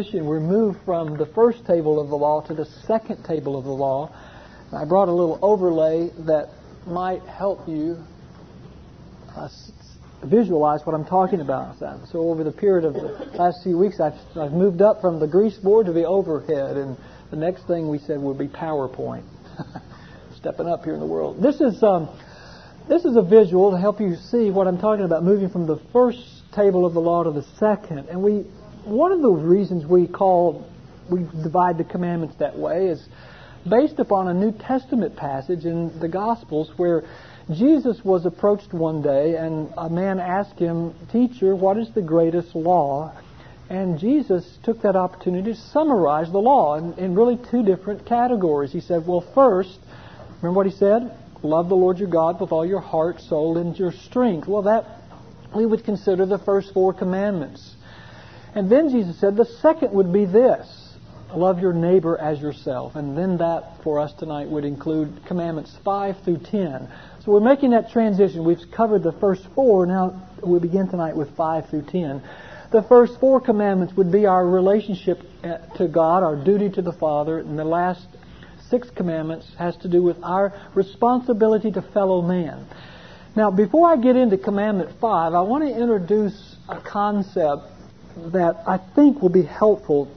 We're moved from the first table of the law to the second table of the law. I brought a little overlay that might help you uh, visualize what I'm talking about. So over the period of the last few weeks, I've, I've moved up from the grease board to the overhead, and the next thing we said would be PowerPoint. Stepping up here in the world. This is um, this is a visual to help you see what I'm talking about, moving from the first table of the law to the second. And we one of the reasons we call we divide the commandments that way is based upon a New Testament passage in the Gospels where Jesus was approached one day and a man asked him, Teacher, what is the greatest law? And Jesus took that opportunity to summarize the law in, in really two different categories. He said, Well, first, remember what he said? Love the Lord your God with all your heart, soul, and your strength. Well, that we would consider the first four commandments. And then Jesus said the second would be this love your neighbor as yourself. And then that for us tonight would include commandments 5 through 10. So we're making that transition. We've covered the first four. Now we begin tonight with 5 through 10. The first four commandments would be our relationship uh, to God, our duty to the Father, and the last six commandments has to do with our responsibility to fellow man. Now, before I get into commandment 5, I want to introduce a concept that I think will be helpful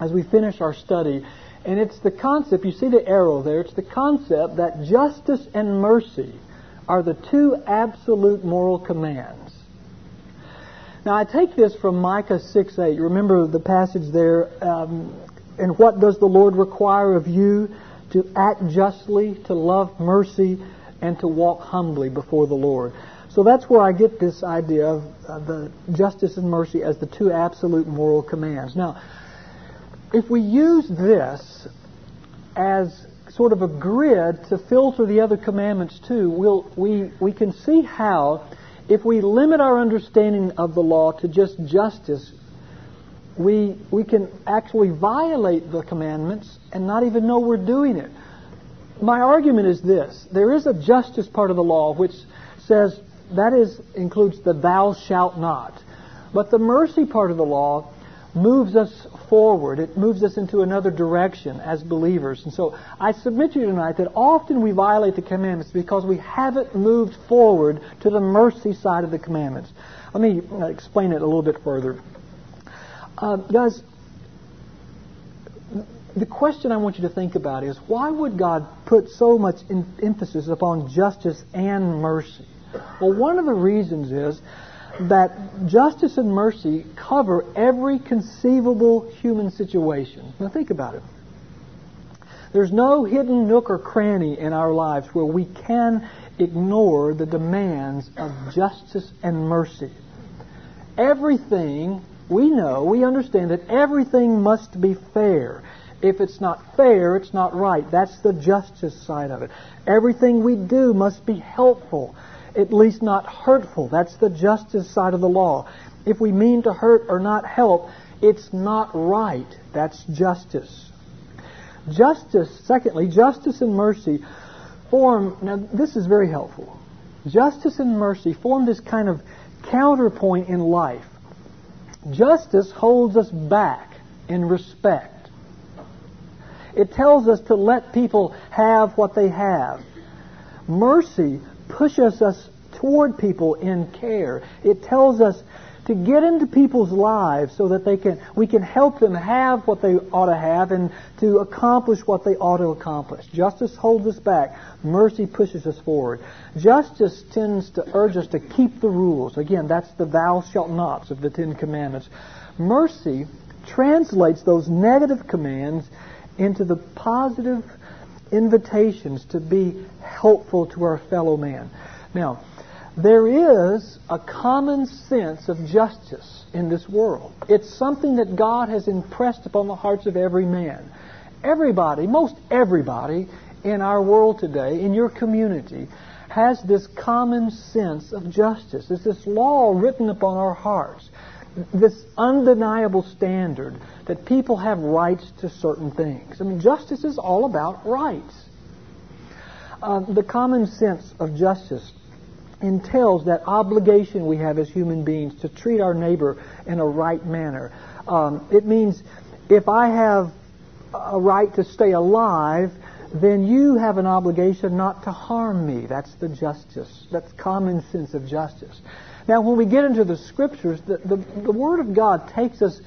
as we finish our study. And it's the concept, you see the arrow there, it's the concept that justice and mercy are the two absolute moral commands. Now, I take this from Micah 6 8. You remember the passage there? Um, and what does the Lord require of you? To act justly, to love mercy, and to walk humbly before the Lord. So that's where I get this idea of uh, the justice and mercy as the two absolute moral commands. Now, if we use this as sort of a grid to filter the other commandments too, we'll, we, we can see how, if we limit our understanding of the law to just justice, we, we can actually violate the commandments and not even know we're doing it. My argument is this there is a justice part of the law which says that is includes the thou shalt not. But the mercy part of the law moves us forward. It moves us into another direction as believers. And so I submit to you tonight that often we violate the commandments because we haven't moved forward to the mercy side of the commandments. Let me uh, explain it a little bit further. Uh, guys, the question I want you to think about is why would God put so much emphasis upon justice and mercy? Well, one of the reasons is that justice and mercy cover every conceivable human situation. Now think about it. There's no hidden nook or cranny in our lives where we can ignore the demands of justice and mercy. Everything we know, we understand that everything must be fair. If it's not fair, it's not right. That's the justice side of it. Everything we do must be helpful at least not hurtful. That's the justice side of the law. If we mean to hurt or not help, it's not right. That's justice. Justice, secondly, justice and mercy form, now this is very helpful. Justice and mercy form this kind of counterpoint in life. Justice holds us back in respect. It tells us to let people have what they have. Mercy pushes us toward people in care. It tells us to get into people's lives so that they can we can help them have what they ought to have and to accomplish what they ought to accomplish. Justice holds us back. Mercy pushes us forward. Justice tends to urge us to keep the rules. Again, that's the thou shalt nots of the Ten Commandments. Mercy translates those negative commands into the positive invitations to be helpful to our fellow man. Now, there is a common sense of justice in this world. It's something that God has impressed upon the hearts of every man. Everybody, most everybody in our world today, in your community, has this common sense of justice. It's this law written upon our hearts, this undeniable standard that people have rights to certain things. I mean, justice is all about rights. Uh, the common sense of justice entails that obligation we have as human beings to treat our neighbor in a right manner. Um, it means if I have a right to stay alive, then you have an obligation not to harm me. That's the justice. That's common sense of justice. Now, when we get into the scriptures, the, the, the Word of God takes us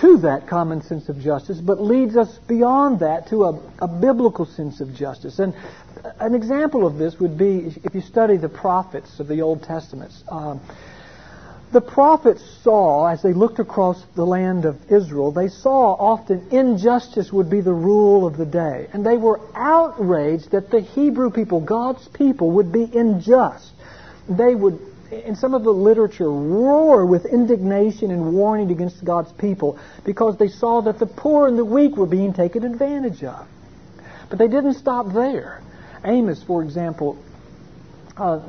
to that common sense of justice, but leads us beyond that to a, a biblical sense of justice. And an example of this would be if you study the prophets of the Old Testament. Um, the prophets saw, as they looked across the land of Israel, they saw often injustice would be the rule of the day. And they were outraged that the Hebrew people, God's people, would be unjust. They would, in some of the literature, roar with indignation and warning against God's people because they saw that the poor and the weak were being taken advantage of. But they didn't stop there. Amos, for example, uh,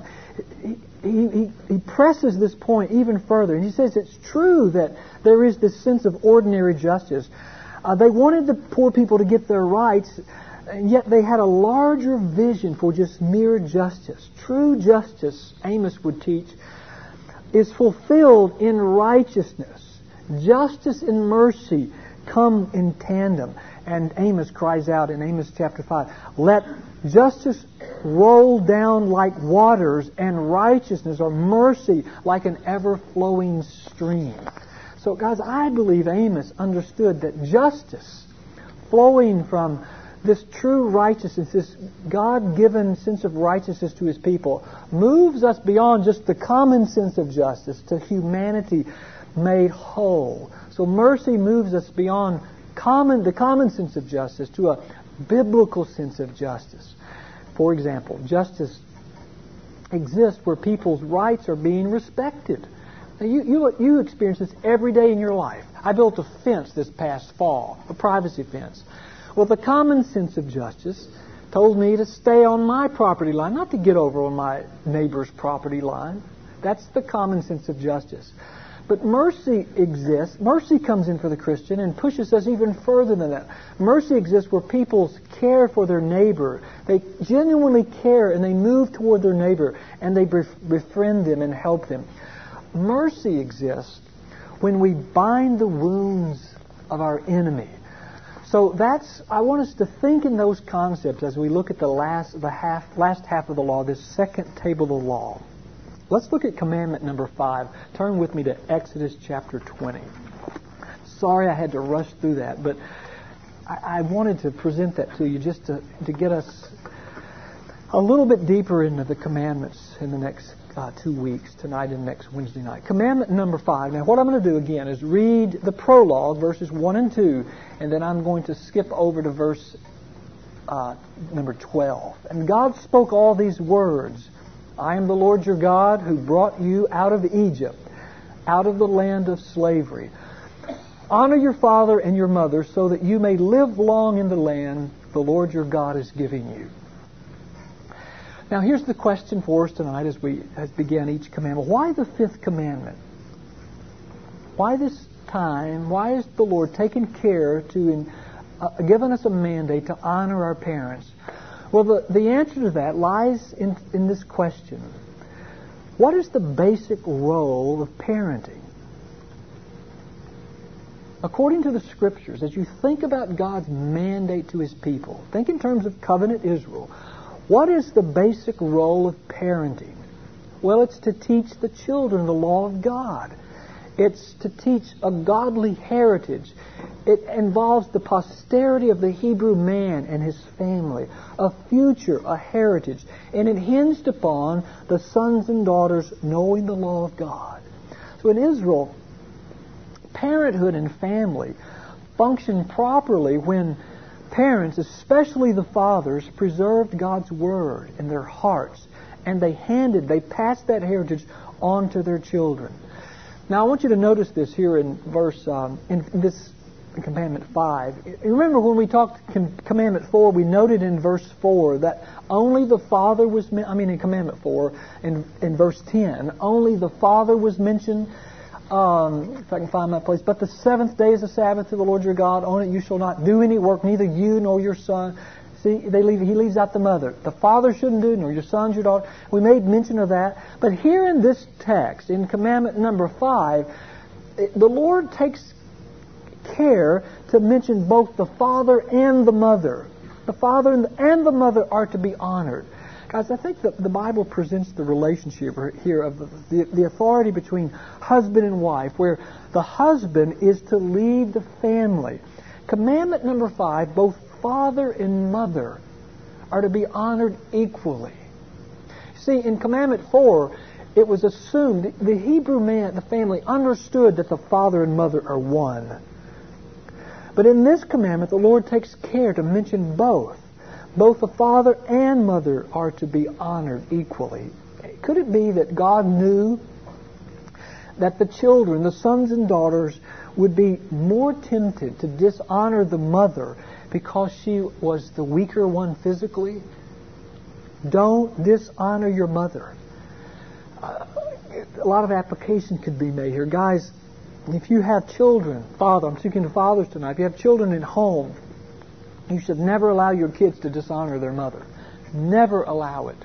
he, he, he presses this point even further. And he says it's true that there is this sense of ordinary justice. Uh, they wanted the poor people to get their rights, and yet they had a larger vision for just mere justice. True justice, Amos would teach, is fulfilled in righteousness. Justice and mercy come in tandem. And Amos cries out in Amos chapter 5, Let justice roll down like waters, and righteousness or mercy like an ever flowing stream. So, guys, I believe Amos understood that justice flowing from this true righteousness, this God given sense of righteousness to his people, moves us beyond just the common sense of justice to humanity made whole. So mercy moves us beyond common, the common sense of justice to a biblical sense of justice. For example, justice exists where people's rights are being respected. Now, you, you, you experience this every day in your life. I built a fence this past fall, a privacy fence. Well, the common sense of justice told me to stay on my property line, not to get over on my neighbor's property line. That's the common sense of justice. But mercy exists. Mercy comes in for the Christian and pushes us even further than that. Mercy exists where people care for their neighbor. They genuinely care and they move toward their neighbor and they befriend them and help them. Mercy exists when we bind the wounds of our enemy. So that's I want us to think in those concepts as we look at the last the half last half of the law, this second table of the law. Let's look at commandment number five. Turn with me to Exodus chapter 20. Sorry I had to rush through that, but I, I wanted to present that to you just to, to get us a little bit deeper into the commandments in the next uh, two weeks, tonight and next Wednesday night. Commandment number five. Now, what I'm going to do again is read the prologue, verses 1 and 2, and then I'm going to skip over to verse uh, number 12. And God spoke all these words I am the Lord your God who brought you out of Egypt, out of the land of slavery. Honor your father and your mother so that you may live long in the land the Lord your God is giving you. Now, here's the question for us tonight as we as begin each commandment. Why the fifth commandment? Why this time? Why is the Lord taking care to uh, given us a mandate to honor our parents? Well, the, the answer to that lies in, in this question What is the basic role of parenting? According to the Scriptures, as you think about God's mandate to His people, think in terms of covenant Israel. What is the basic role of parenting? Well, it's to teach the children the law of God. It's to teach a godly heritage. It involves the posterity of the Hebrew man and his family, a future, a heritage, and it hinged upon the sons and daughters knowing the law of God. So in Israel, parenthood and family function properly when parents, especially the fathers, preserved God's word in their hearts and they handed, they passed that heritage on to their children. Now, I want you to notice this here in verse, um, in, in this commandment 5. Remember when we talked commandment 4, we noted in verse 4 that only the Father was, I mean in commandment 4, in, in verse 10, only the Father was mentioned. Um, if I can find my place. But the seventh day is the Sabbath to the Lord your God. On it you shall not do any work, neither you nor your son, See, they leave, he leaves out the mother. The father shouldn't do nor your sons, your daughter. We made mention of that. But here in this text, in commandment number five, the Lord takes care to mention both the father and the mother. The father and the mother are to be honored. Guys, I think that the Bible presents the relationship here of the, the, the, authority between husband and wife, where the husband is to lead the family. Commandment number five, both father and mother are to be honored equally. See, in commandment four, it was assumed the Hebrew man, the family, understood that the father and mother are one. But in this commandment, the Lord takes care to mention both. Both the father and mother are to be honored equally. Could it be that God knew that the children, the sons and daughters, would be more tempted to dishonor the mother because she was the weaker one physically? Don't dishonor your mother. Uh, a lot of application could be made here. Guys, if you have children, father, I'm speaking to fathers tonight, if you have children at home, you should never allow your kids to dishonor their mother. Never allow it.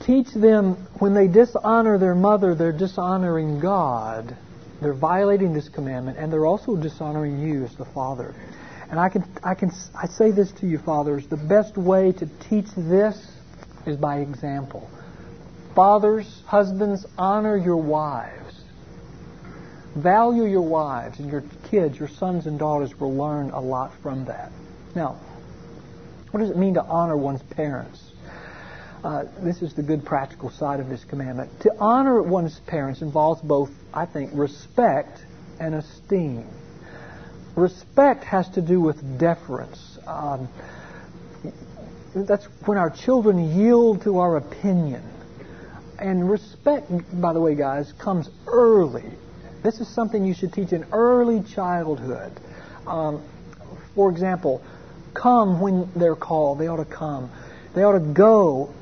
Teach them when they dishonor their mother, they're dishonoring God. They're violating this commandment, and they're also dishonoring you as the father. And I can, I can, I say this to you, fathers: the best way to teach this is by example. Fathers, husbands, honor your wives. Value your wives, and your kids, your sons and daughters will learn a lot from that. Now, what does it mean to honor one's parents? Uh, this is the good practical side of this commandment. To honor one's parents involves both, I think, respect and esteem. Respect has to do with deference. Um, that's when our children yield to our opinion. And respect, by the way, guys, comes early. This is something you should teach in early childhood. Um, for example, come when they're called. They ought to come. They ought to go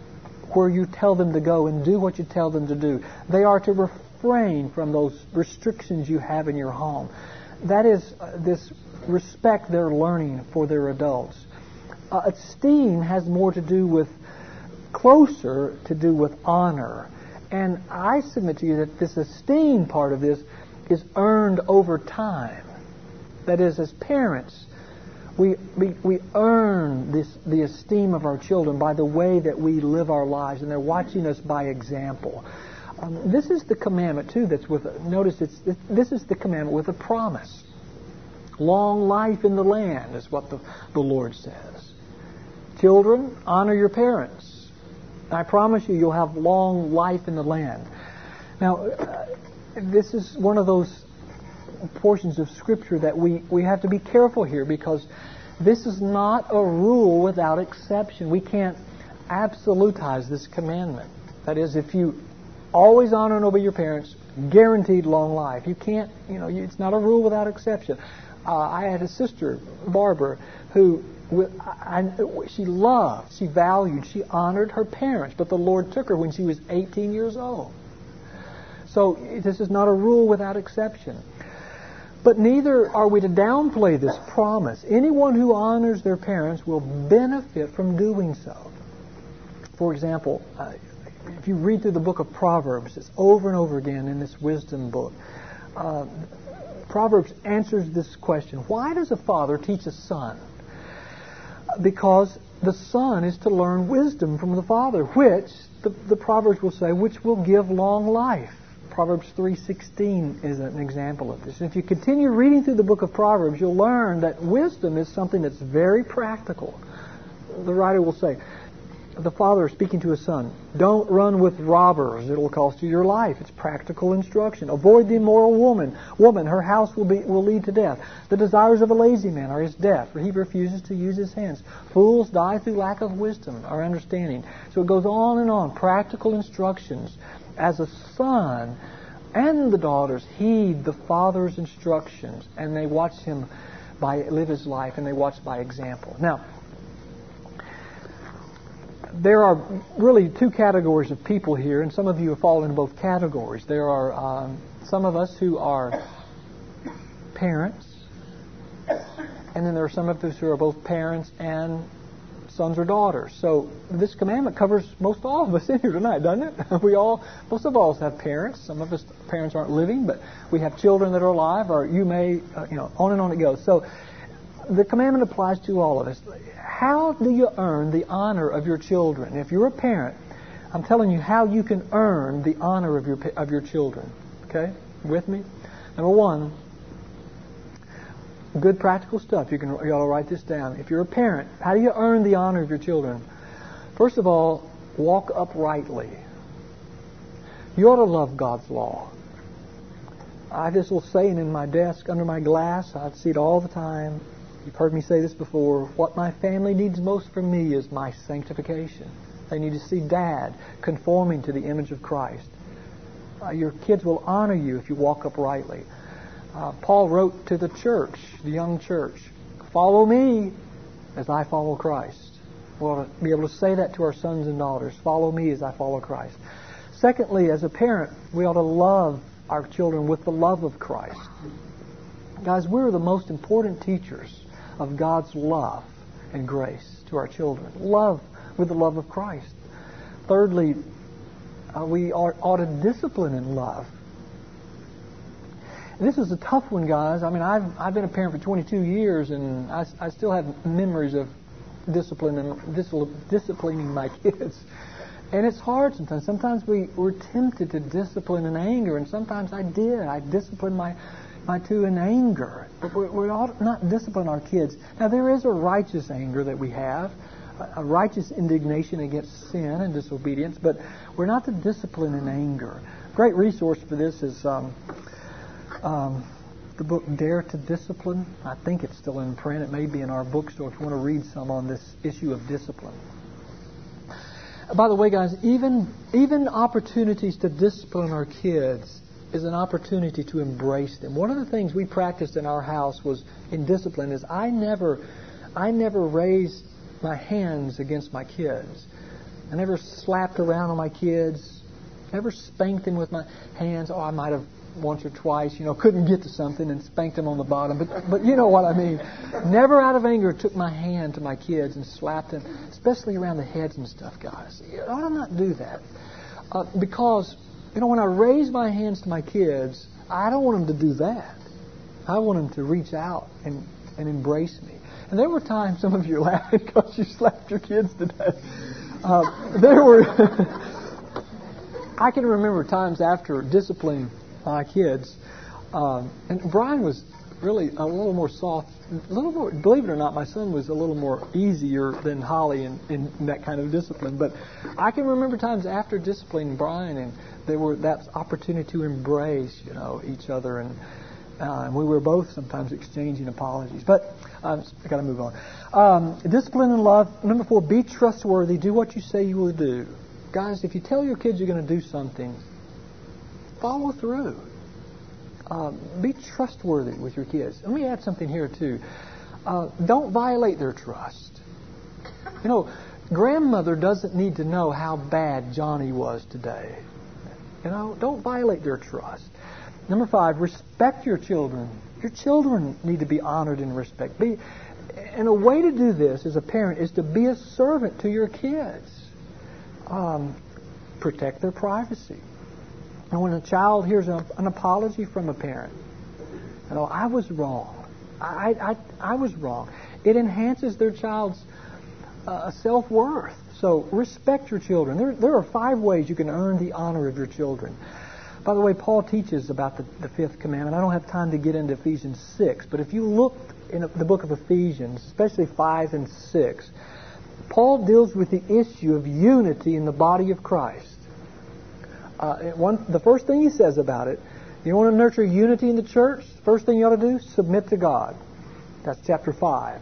where you tell them to go and do what you tell them to do. They are to refrain from those restrictions you have in your home. That is uh, this respect they're learning for their adults. Uh, esteem has more to do with closer to do with honor. And I submit to you that this esteem part of this is earned over time. That is, as parents, we, we, we earn this, the esteem of our children by the way that we live our lives, and they're watching us by example. Um, this is the commandment, too, that's with, notice it's, it, this is the commandment with a promise. Long life in the land is what the, the Lord says. Children, honor your parents. I promise you, you'll have long life in the land. Now, uh, this is one of those portions of Scripture that we, we have to be careful here because this is not a rule without exception. We can't absolutize this commandment. That is, if you always honor and obey your parents, guaranteed long life. You can't, you know, it's not a rule without exception. Uh, I had a sister, Barbara, who I, I, she loved, she valued, she honored her parents, but the Lord took her when she was 18 years old. So this is not a rule without exception. But neither are we to downplay this promise. Anyone who honors their parents will benefit from doing so. For example, uh, if you read through the book of Proverbs, it's over and over again in this wisdom book. Uh, Proverbs answers this question Why does a father teach a son? Because the son is to learn wisdom from the father, which the, the Proverbs will say, which will give long life. Proverbs 3:16 is an example of this. And if you continue reading through the book of Proverbs, you'll learn that wisdom is something that's very practical. The writer will say, the father speaking to his son, don't run with robbers. It'll cost you your life. It's practical instruction. Avoid the immoral woman. Woman, her house will, be, will lead to death. The desires of a lazy man are his death, for he refuses to use his hands. Fools die through lack of wisdom or understanding. So it goes on and on. Practical instructions as a son and the daughters heed the father's instructions and they watch him by live his life and they watch by example. Now, there are really two categories of people here, and some of you have fallen in both categories. There are um, some of us who are parents, and then there are some of us who are both parents and sons or daughters. So this commandment covers most all of us in here tonight, doesn't it? We all, most of us have parents. Some of us parents aren't living, but we have children that are alive, or you may, uh, you know, on and on it goes. So the commandment applies to all of us. How do you earn the honor of your children? If you're a parent, I'm telling you how you can earn the honor of your of your children. Okay, with me. Number one, good practical stuff. You can you ought to write this down. If you're a parent, how do you earn the honor of your children? First of all, walk uprightly. You ought to love God's law. I have this little saying in my desk under my glass. I see it all the time. You've heard me say this before. What my family needs most from me is my sanctification. They need to see Dad conforming to the image of Christ. Uh, your kids will honor you if you walk uprightly. Uh, Paul wrote to the church, the young church, follow me as I follow Christ. We ought to be able to say that to our sons and daughters. Follow me as I follow Christ. Secondly, as a parent, we ought to love our children with the love of Christ. Guys, we're the most important teachers of God's love and grace to our children. Love with the love of Christ. Thirdly, uh, we ought, ought to discipline in love. This is a tough one, guys. I mean, I've, I've been a parent for 22 years, and I, I still have memories of discipline and disciplining my kids. And it's hard sometimes. Sometimes we, we're tempted to discipline in anger, and sometimes I did. I disciplined my, my two in anger. But we, we ought not discipline our kids. Now, there is a righteous anger that we have, a righteous indignation against sin and disobedience, but we're not to discipline in anger. Great resource for this is um, um, the book Dare to Discipline. I think it's still in print. It may be in our bookstore if you want to read some on this issue of discipline. By the way, guys, even even opportunities to discipline our kids is an opportunity to embrace them. One of the things we practiced in our house was in discipline is I never I never raised my hands against my kids. I never slapped around on my kids. Never spanked them with my hands. Oh, I might have once or twice, you know, couldn't get to something and spanked them on the bottom. But, but you know what I mean. Never out of anger took my hand to my kids and slapped them, especially around the heads and stuff, guys. You ought to not do that. Uh, because, you know, when I raise my hands to my kids, I don't want them to do that. I want them to reach out and, and embrace me. And there were times, some of you are laughing because you slapped your kids today. Uh, there were, I can remember times after disciplining my kids. Um, and Brian was really a little more soft, a little more. Believe it or not, my son was a little more easier than Holly in, in that kind of discipline. But I can remember times after disciplining Brian, and there were that opportunity to embrace, you know, each other, and uh, and we were both sometimes exchanging apologies. But um, I got to move on. Um, discipline and love. Number four, be trustworthy. Do what you say you will do. Guys, if you tell your kids you're going to do something, follow through. Uh, be trustworthy with your kids. Let me add something here, too. Uh, don't violate their trust. You know, grandmother doesn't need to know how bad Johnny was today. You know, don't violate their trust. Number five, respect your children. Your children need to be honored and respected. And a way to do this as a parent is to be a servant to your kids. Um, protect their privacy. And when a child hears a, an apology from a parent, you know, I was wrong. I, I, I was wrong. It enhances their child's uh, self worth. So respect your children. There, there are five ways you can earn the honor of your children. By the way, Paul teaches about the, the fifth commandment. I don't have time to get into Ephesians 6, but if you look in the book of Ephesians, especially 5 and 6, Paul deals with the issue of unity in the body of Christ. Uh, one, the first thing he says about it, you want to nurture unity in the church? First thing you ought to do, submit to God. That's chapter 5.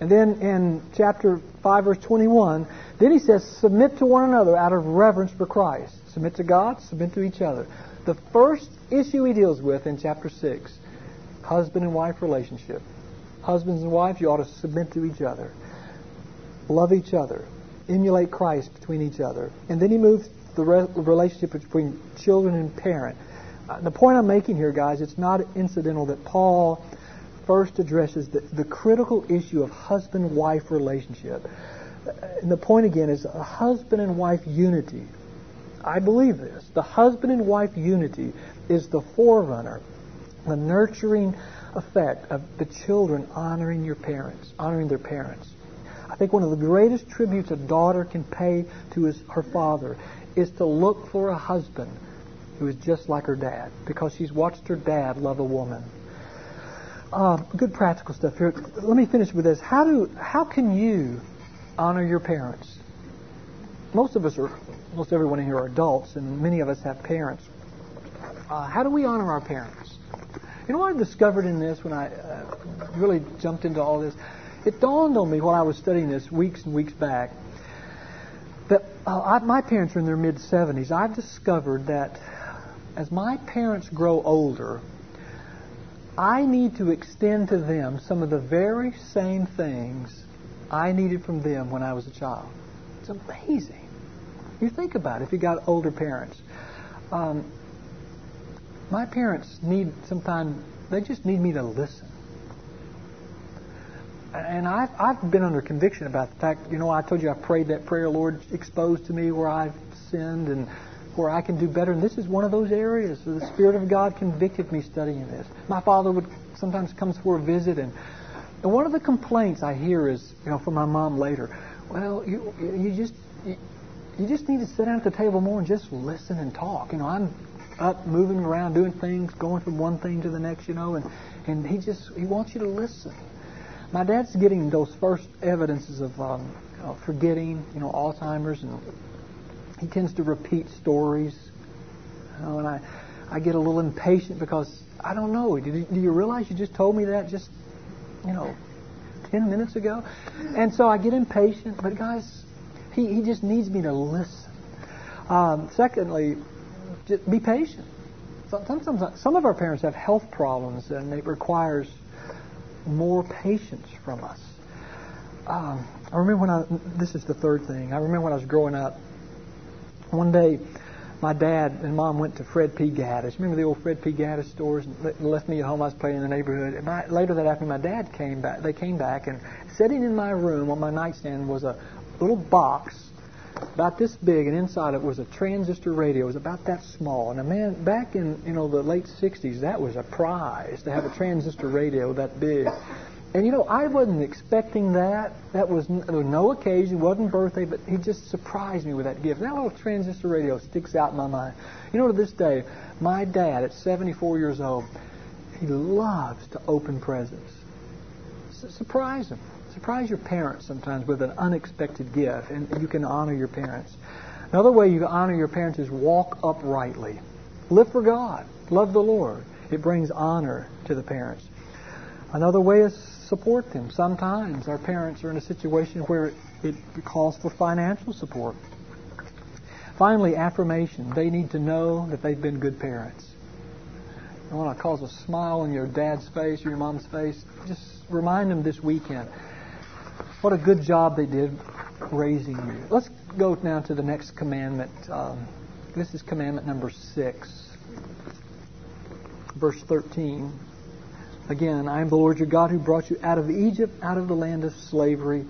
And then in chapter 5, verse 21, then he says, submit to one another out of reverence for Christ. Submit to God, submit to each other. The first issue he deals with in chapter 6, husband and wife relationship. Husbands and wives, you ought to submit to each other. Love each other. Emulate Christ between each other. And then he moves the re- relationship between children and parent. Uh, the point I'm making here, guys, it's not incidental that Paul first addresses the, the critical issue of husband-wife relationship. And the point again is a husband and wife unity. I believe this. The husband and wife unity is the forerunner, the nurturing effect of the children honoring your parents, honoring their parents. I think one of the greatest tributes a daughter can pay to his, her father is to look for a husband who is just like her dad because she's watched her dad love a woman. Uh, good practical stuff here. Let me finish with this. How do how can you honor your parents? Most of us are, most everyone in here are adults, and many of us have parents. Uh, how do we honor our parents? You know what I discovered in this when I uh, really jumped into all this? It dawned on me while I was studying this weeks and weeks back that uh, I, my parents are in their mid 70s. I've discovered that as my parents grow older, I need to extend to them some of the very same things I needed from them when I was a child. It's amazing. You think about it if you got older parents. Um, my parents need sometimes, they just need me to listen. And I've, I've been under conviction about the fact, you know, I told you I prayed that prayer, Lord, expose to me where I've sinned and where I can do better. And this is one of those areas where the Spirit of God convicted me studying this. My father would sometimes come for a visit, and, and one of the complaints I hear is, you know, from my mom later, well, you, you just you, you just need to sit down at the table more and just listen and talk. You know, I'm up, moving around, doing things, going from one thing to the next, you know, and, and he just, he wants you to listen. My dad's getting those first evidences of um, uh, forgetting, you know, Alzheimer's, and he tends to repeat stories. You know, and I, I get a little impatient because I don't know. Do you, do you realize you just told me that just, you know, 10 minutes ago? And so I get impatient, but guys, he, he just needs me to listen. Um, secondly, just be patient. Sometimes some of our parents have health problems, and it requires more patience from us. Um, I remember when I. This is the third thing. I remember when I was growing up. One day, my dad and mom went to Fred P. Gaddis. Remember the old Fred P. Gaddis stores? And left me at home. I was playing in the neighborhood. And my, later that afternoon, my dad came back. They came back, and sitting in my room on my nightstand was a little box about this big, and inside it was a transistor radio. It was about that small. And a man back in you know the late '60s, that was a prize to have a transistor radio that big. And you know, I wasn't expecting that. That was was no occasion, wasn't birthday, but he just surprised me with that gift. That little transistor radio sticks out in my mind. You know, to this day, my dad, at 74 years old, he loves to open presents. S- surprise him. Surprise your parents sometimes with an unexpected gift, and you can honor your parents. Another way you can honor your parents is walk uprightly. Live for God. Love the Lord. It brings honor to the parents. Another way is support them. Sometimes our parents are in a situation where it calls for financial support. Finally, affirmation. They need to know that they've been good parents. You want to cause a smile on your dad's face or your mom's face? Just remind them this weekend what a good job they did raising you. Let's go now to the next commandment. Um, this is commandment number six, verse 13. Again, I am the Lord your God who brought you out of Egypt, out of the land of slavery.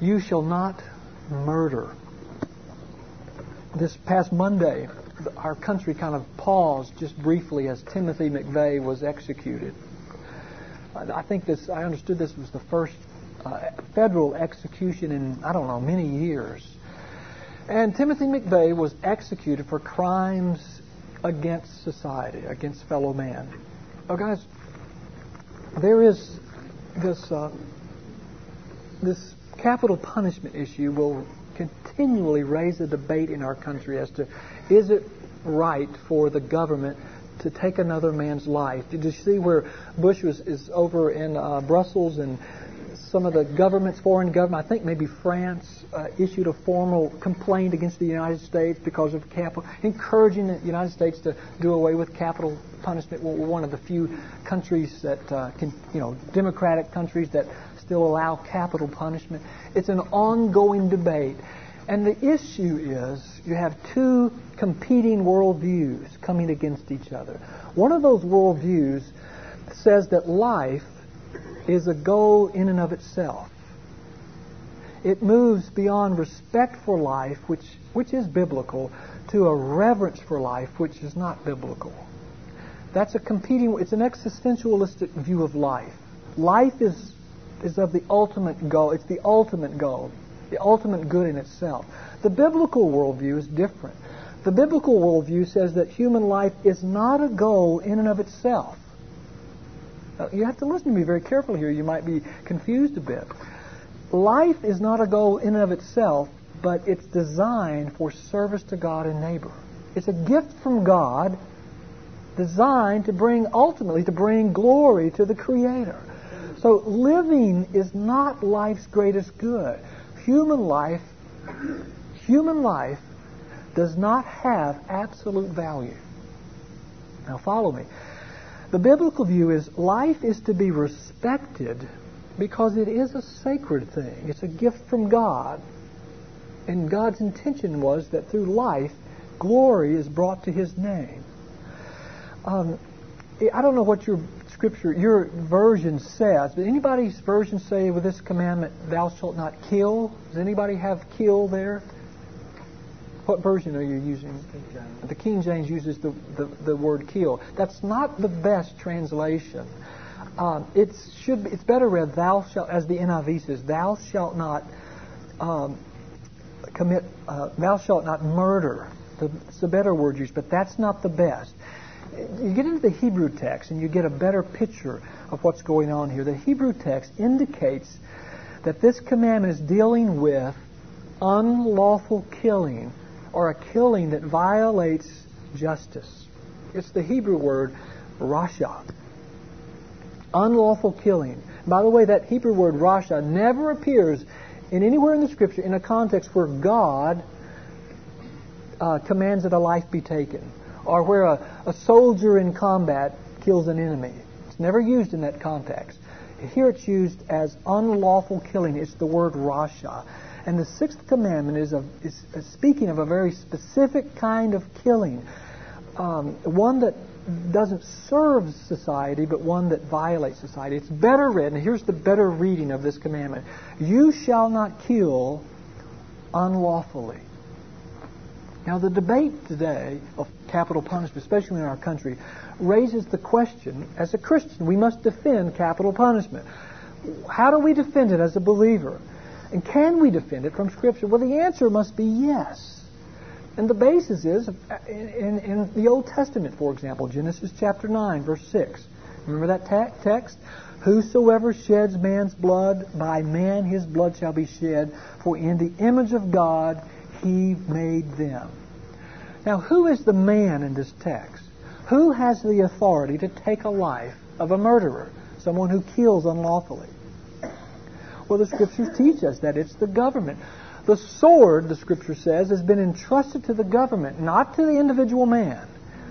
You shall not murder. This past Monday, our country kind of paused just briefly as Timothy McVeigh was executed. I think this, I understood this was the first uh, federal execution in, I don't know, many years. And Timothy McVeigh was executed for crimes against society, against fellow man. Oh, guys, there is this uh, this capital punishment issue will continually raise a debate in our country as to is it right for the government to take another man's life? Did you see where Bush was is over in uh, Brussels and some of the governments, foreign government, I think maybe France, uh, issued a formal complaint against the United States because of capital, encouraging the United States to do away with capital punishment. We're one of the few countries that uh, can, you know, democratic countries that still allow capital punishment. It's an ongoing debate. And the issue is you have two competing worldviews coming against each other. One of those worldviews says that life is a goal in and of itself. it moves beyond respect for life, which, which is biblical, to a reverence for life, which is not biblical. That's a competing, it's an existentialistic view of life. Life is, is of the ultimate goal. It's the ultimate goal, the ultimate good in itself. The biblical worldview is different. The biblical worldview says that human life is not a goal in and of itself. Now, you have to listen to me very carefully here. You might be confused a bit. Life is not a goal in and of itself, but it's designed for service to God and neighbor. It's a gift from God designed to bring, ultimately, to bring glory to the Creator. So living is not life's greatest good. Human life, human life does not have absolute value. Now follow me. The biblical view is life is to be respected because it is a sacred thing. It's a gift from God. And God's intention was that through life, glory is brought to His name. Um, I don't know what your scripture, your version says, but anybody's version say with this commandment, thou shalt not kill? Does anybody have kill there? What version are you using? The King James uses the, the, the word kill. That's not the best translation. Um, it should be, it's better read thou shalt as the NIV says thou shalt not um, commit uh, thou shalt not murder. The, it's a better word used, but that's not the best you get into the Hebrew text and you get a better picture of what's going on here. The Hebrew text indicates that this commandment is dealing with unlawful killing or a killing that violates justice. It's the Hebrew word rasha. Unlawful killing. By the way, that Hebrew word rasha never appears in anywhere in the Scripture in a context where God uh, commands that a life be taken or where a, a soldier in combat kills an enemy. It's never used in that context. Here it's used as unlawful killing. It's the word rasha. And the sixth commandment is, a, is speaking of a very specific kind of killing, um, one that doesn't serve society, but one that violates society. It's better written. Here's the better reading of this commandment You shall not kill unlawfully. Now, the debate today of capital punishment, especially in our country, raises the question as a Christian, we must defend capital punishment. How do we defend it as a believer? And can we defend it from Scripture? Well, the answer must be yes. And the basis is in, in, in the Old Testament, for example, Genesis chapter 9, verse 6. Remember that text? Whosoever sheds man's blood, by man his blood shall be shed, for in the image of God he made them. Now, who is the man in this text? Who has the authority to take a life of a murderer, someone who kills unlawfully? Well, the scriptures teach us that it's the government. The sword, the scripture says, has been entrusted to the government, not to the individual man,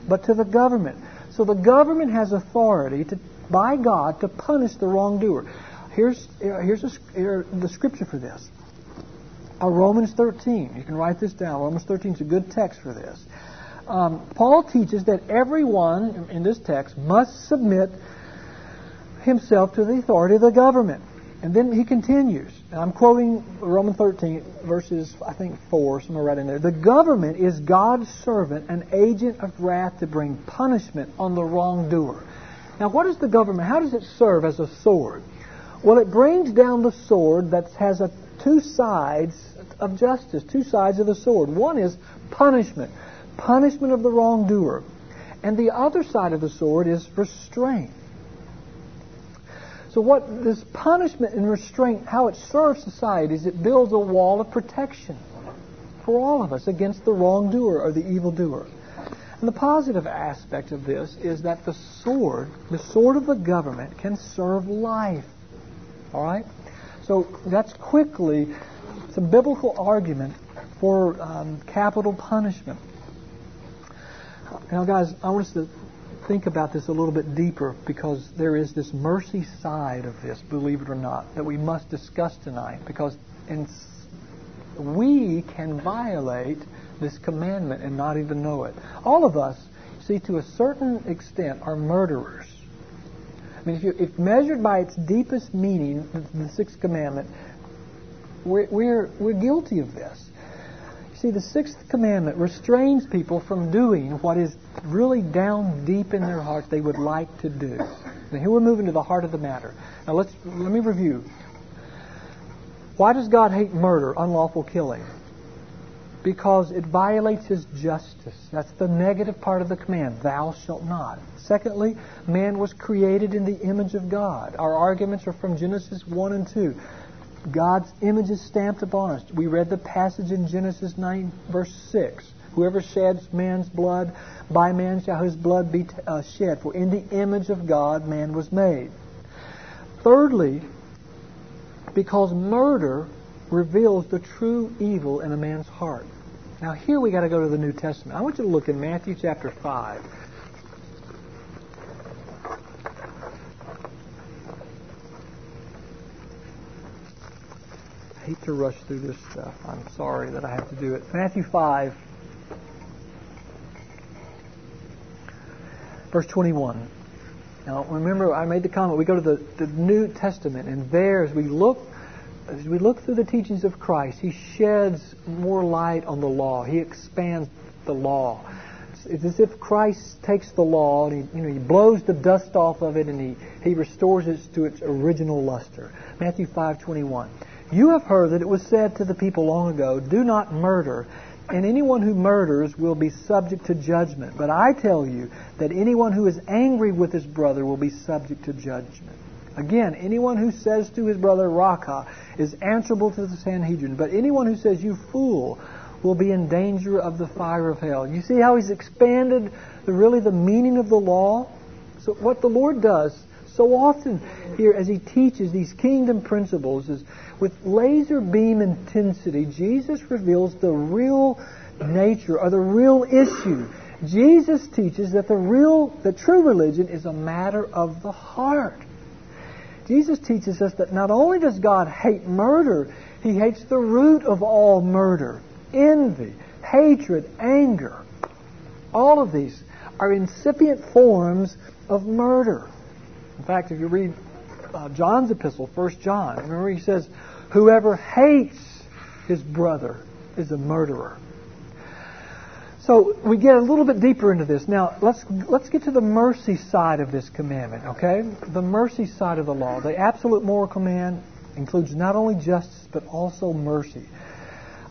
but to the government. So the government has authority to, by God to punish the wrongdoer. Here's, here's a, here, the scripture for this. Uh, Romans 13. You can write this down. Romans 13 is a good text for this. Um, Paul teaches that everyone in this text must submit himself to the authority of the government. And then he continues. I'm quoting Romans 13, verses, I think, 4, somewhere right in there. The government is God's servant, an agent of wrath to bring punishment on the wrongdoer. Now, what is the government? How does it serve as a sword? Well, it brings down the sword that has a two sides of justice, two sides of the sword. One is punishment, punishment of the wrongdoer. And the other side of the sword is restraint. So what this punishment and restraint, how it serves society is it builds a wall of protection for all of us against the wrongdoer or the evildoer. And the positive aspect of this is that the sword, the sword of the government, can serve life. All right? So that's quickly some biblical argument for um, capital punishment. Now, guys, I want us to think about this a little bit deeper because there is this mercy side of this, believe it or not, that we must discuss tonight because in, we can violate this commandment and not even know it. All of us, see, to a certain extent, are murderers. I mean, if, you, if measured by its deepest meaning, the sixth commandment, we're, we're, we're guilty of this. See, the sixth commandment restrains people from doing what is really down deep in their heart they would like to do. Now, here we're moving to the heart of the matter. Now, let's, let me review. Why does God hate murder, unlawful killing? Because it violates his justice. That's the negative part of the command. Thou shalt not. Secondly, man was created in the image of God. Our arguments are from Genesis 1 and 2. God's image is stamped upon us. We read the passage in Genesis 9, verse 6. Whoever sheds man's blood, by man shall his blood be uh, shed. For in the image of God man was made. Thirdly, because murder reveals the true evil in a man's heart. Now, here we got to go to the New Testament. I want you to look in Matthew chapter 5. Hate to rush through this stuff. I'm sorry that I have to do it. Matthew 5, verse 21. Now, remember, I made the comment. We go to the, the New Testament, and there, as we look, as we look through the teachings of Christ, He sheds more light on the law. He expands the law. It's as if Christ takes the law and he, you know, he blows the dust off of it and he, he restores it to its original luster. Matthew 5:21. You have heard that it was said to the people long ago, "Do not murder." and anyone who murders will be subject to judgment. But I tell you that anyone who is angry with his brother will be subject to judgment. Again, anyone who says to his brother, Raca, is answerable to the Sanhedrin. But anyone who says, You fool, will be in danger of the fire of hell. You see how he's expanded the, really the meaning of the law? So, what the Lord does so often here as he teaches these kingdom principles is with laser beam intensity, Jesus reveals the real nature or the real issue. Jesus teaches that the real, the true religion is a matter of the heart. Jesus teaches us that not only does God hate murder, he hates the root of all murder envy, hatred, anger. All of these are incipient forms of murder. In fact, if you read uh, John's epistle, 1 John, remember he says, Whoever hates his brother is a murderer. So we get a little bit deeper into this. Now let's let's get to the mercy side of this commandment, okay? The mercy side of the law. The absolute moral command includes not only justice but also mercy.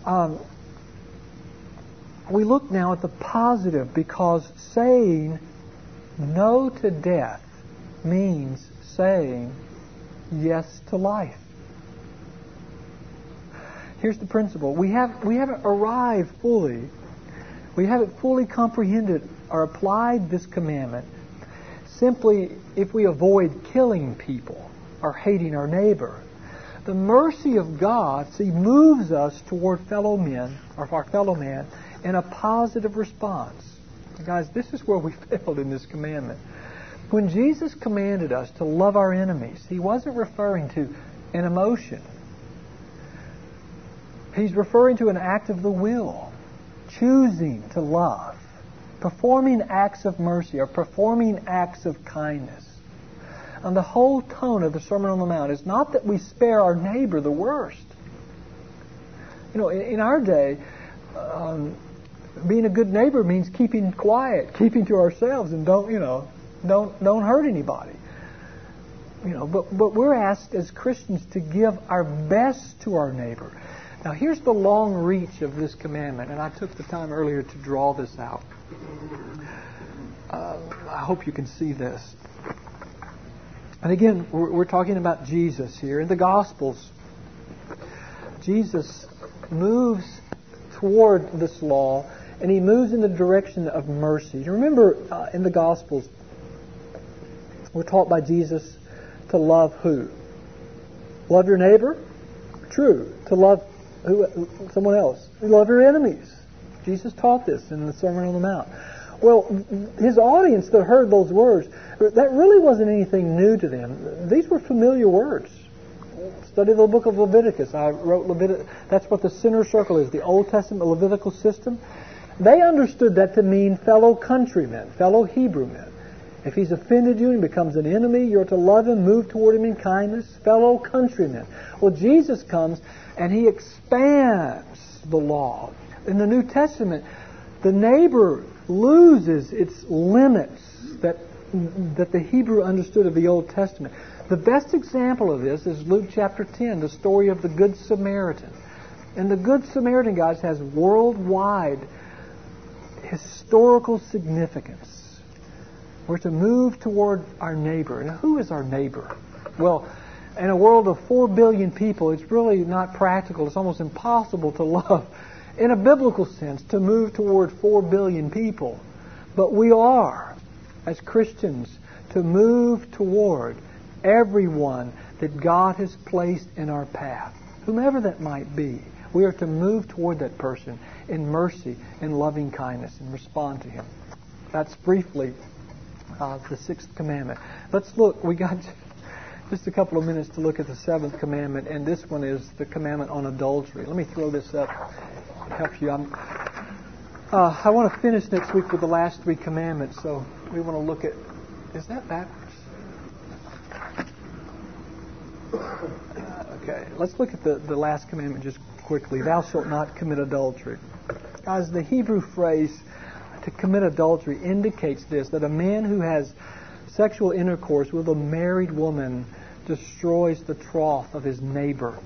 Um, we look now at the positive because saying no to death means saying yes to life. Here's the principle. We, have, we haven't arrived fully, we haven't fully comprehended or applied this commandment simply if we avoid killing people or hating our neighbor. The mercy of God, see, moves us toward fellow men, or our fellow man, in a positive response. Guys, this is where we failed in this commandment. When Jesus commanded us to love our enemies, he wasn't referring to an emotion. He's referring to an act of the will, choosing to love, performing acts of mercy, or performing acts of kindness. And the whole tone of the Sermon on the Mount is not that we spare our neighbor the worst. You know, in, in our day, um, being a good neighbor means keeping quiet, keeping to ourselves, and don't, you know, don't, don't hurt anybody. You know, but, but we're asked as Christians to give our best to our neighbor. Now, here's the long reach of this commandment, and I took the time earlier to draw this out. Uh, I hope you can see this. And again, we're, we're talking about Jesus here. In the Gospels, Jesus moves toward this law, and he moves in the direction of mercy. You remember uh, in the Gospels, we're taught by Jesus to love who? Love your neighbor? True. To love who, someone else. Love your enemies. Jesus taught this in the Sermon on the Mount. Well, his audience that heard those words, that really wasn't anything new to them. These were familiar words. Study the book of Leviticus. I wrote Leviticus. That's what the center circle is, the Old Testament Levitical system. They understood that to mean fellow countrymen, fellow Hebrew men. If he's offended you and becomes an enemy, you're to love him, move toward him in kindness, fellow countrymen. Well, Jesus comes and he expands the law. In the New Testament, the neighbor loses its limits that, that the Hebrew understood of the Old Testament. The best example of this is Luke chapter 10, the story of the Good Samaritan. And the Good Samaritan, guys, has worldwide historical significance. We're to move toward our neighbor. Now, who is our neighbor? Well, in a world of 4 billion people, it's really not practical. It's almost impossible to love, in a biblical sense, to move toward 4 billion people. But we are, as Christians, to move toward everyone that God has placed in our path, whomever that might be. We are to move toward that person in mercy and loving kindness and respond to him. That's briefly uh, the sixth commandment. Let's look. We got just a couple of minutes to look at the seventh commandment, and this one is the commandment on adultery. Let me throw this up, help you. Uh, I want to finish next week with the last three commandments, so we want to look at. Is that backwards? Okay, let's look at the, the last commandment just quickly. Thou shalt not commit adultery. Guys, the Hebrew phrase to commit adultery indicates this that a man who has sexual intercourse with a married woman destroys the troth of his neighbor.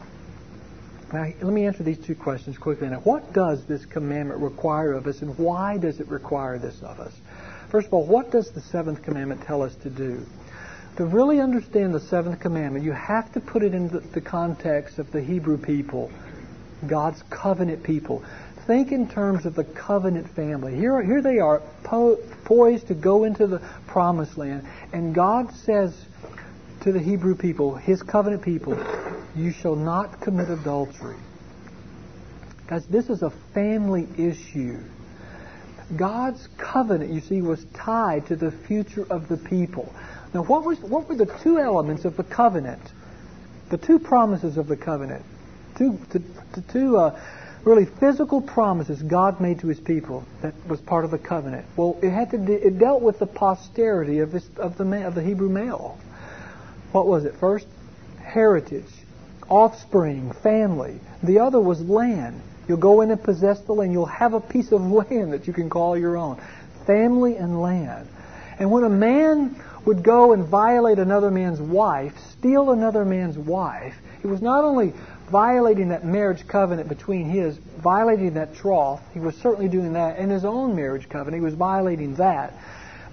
Now, let me answer these two questions quickly. Now, what does this commandment require of us, and why does it require this of us? First of all, what does the seventh commandment tell us to do? To really understand the seventh commandment, you have to put it in the, the context of the Hebrew people, God's covenant people. Think in terms of the covenant family. Here, here they are, po- poised to go into the promised land, and God says to the Hebrew people, His covenant people, You shall not commit adultery. Guys, this is a family issue. God's covenant, you see, was tied to the future of the people. Now, what, was, what were the two elements of the covenant? The two promises of the covenant. Two, two, two uh, really physical promises God made to His people that was part of the covenant. Well, it had to de- it dealt with the posterity of, of, the, of the Hebrew male. What was it? First, heritage, offspring, family. The other was land. You'll go in and possess the land. You'll have a piece of land that you can call your own. Family and land. And when a man would go and violate another man's wife, steal another man's wife, it was not only violating that marriage covenant between his, violating that troth, he was certainly doing that in his own marriage covenant, he was violating that,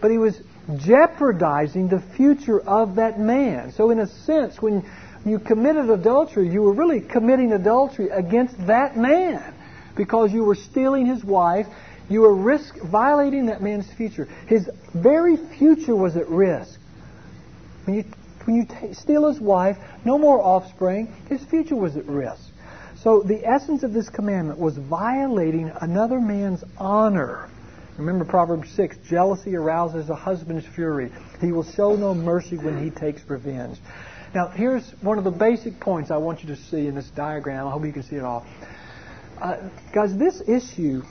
but he was jeopardizing the future of that man. So, in a sense, when you committed adultery, you were really committing adultery against that man because you were stealing his wife you were risk violating that man's future. His very future was at risk. When you when you t- steal his wife, no more offspring. His future was at risk. So the essence of this commandment was violating another man's honor. Remember Proverbs 6 jealousy arouses a husband's fury. He will show no mercy when he takes revenge. Now, here's one of the basic points I want you to see in this diagram. I hope you can see it all. Uh, guys, this issue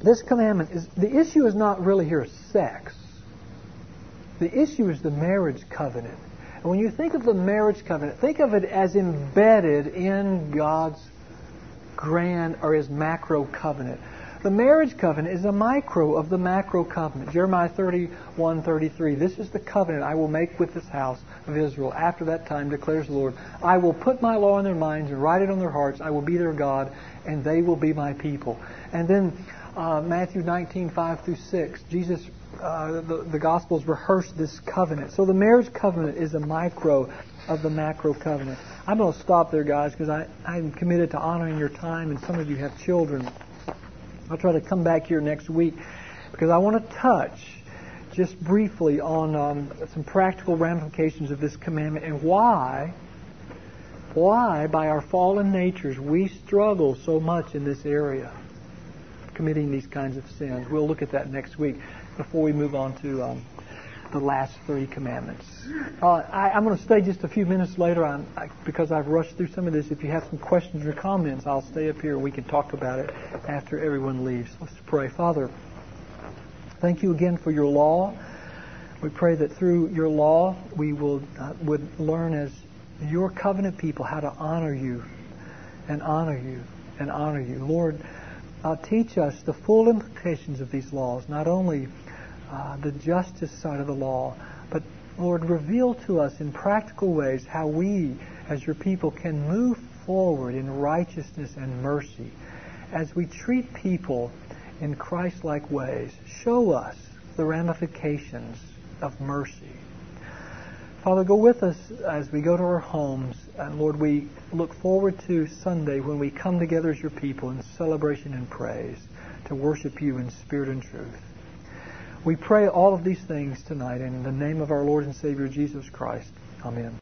this commandment is the issue is not really here sex. The issue is the marriage covenant. And when you think of the marriage covenant, think of it as embedded in God's grand or his macro covenant. The marriage covenant is a micro of the macro covenant. Jeremiah 31, 33. This is the covenant I will make with this house of Israel. After that time, declares the Lord, I will put my law in their minds and write it on their hearts. I will be their God, and they will be my people. And then uh, Matthew 19, 5 through 6, Jesus, uh, the, the Gospels rehearse this covenant. So the marriage covenant is a micro of the macro covenant. I'm going to stop there, guys, because I'm committed to honoring your time, and some of you have children. I'll try to come back here next week because I want to touch just briefly on um, some practical ramifications of this commandment and why why by our fallen natures we struggle so much in this area committing these kinds of sins. We'll look at that next week before we move on to um, the last three commandments. Uh, I, am going to stay just a few minutes later on I, because I've rushed through some of this. If you have some questions or comments, I'll stay up here and we can talk about it after everyone leaves. Let's pray. Father, thank you again for your law. We pray that through your law we will uh, would learn as your covenant people how to honor you and honor you and honor you. Lord, uh, teach us the full implications of these laws, not only uh, the justice side of the law, but Lord, reveal to us in practical ways how we, as your people, can move forward in righteousness and mercy as we treat people in Christ like ways. Show us the ramifications of mercy. Father, go with us as we go to our homes. And Lord, we look forward to Sunday when we come together as your people in celebration and praise to worship you in spirit and truth. We pray all of these things tonight in the name of our Lord and Savior Jesus Christ. Amen.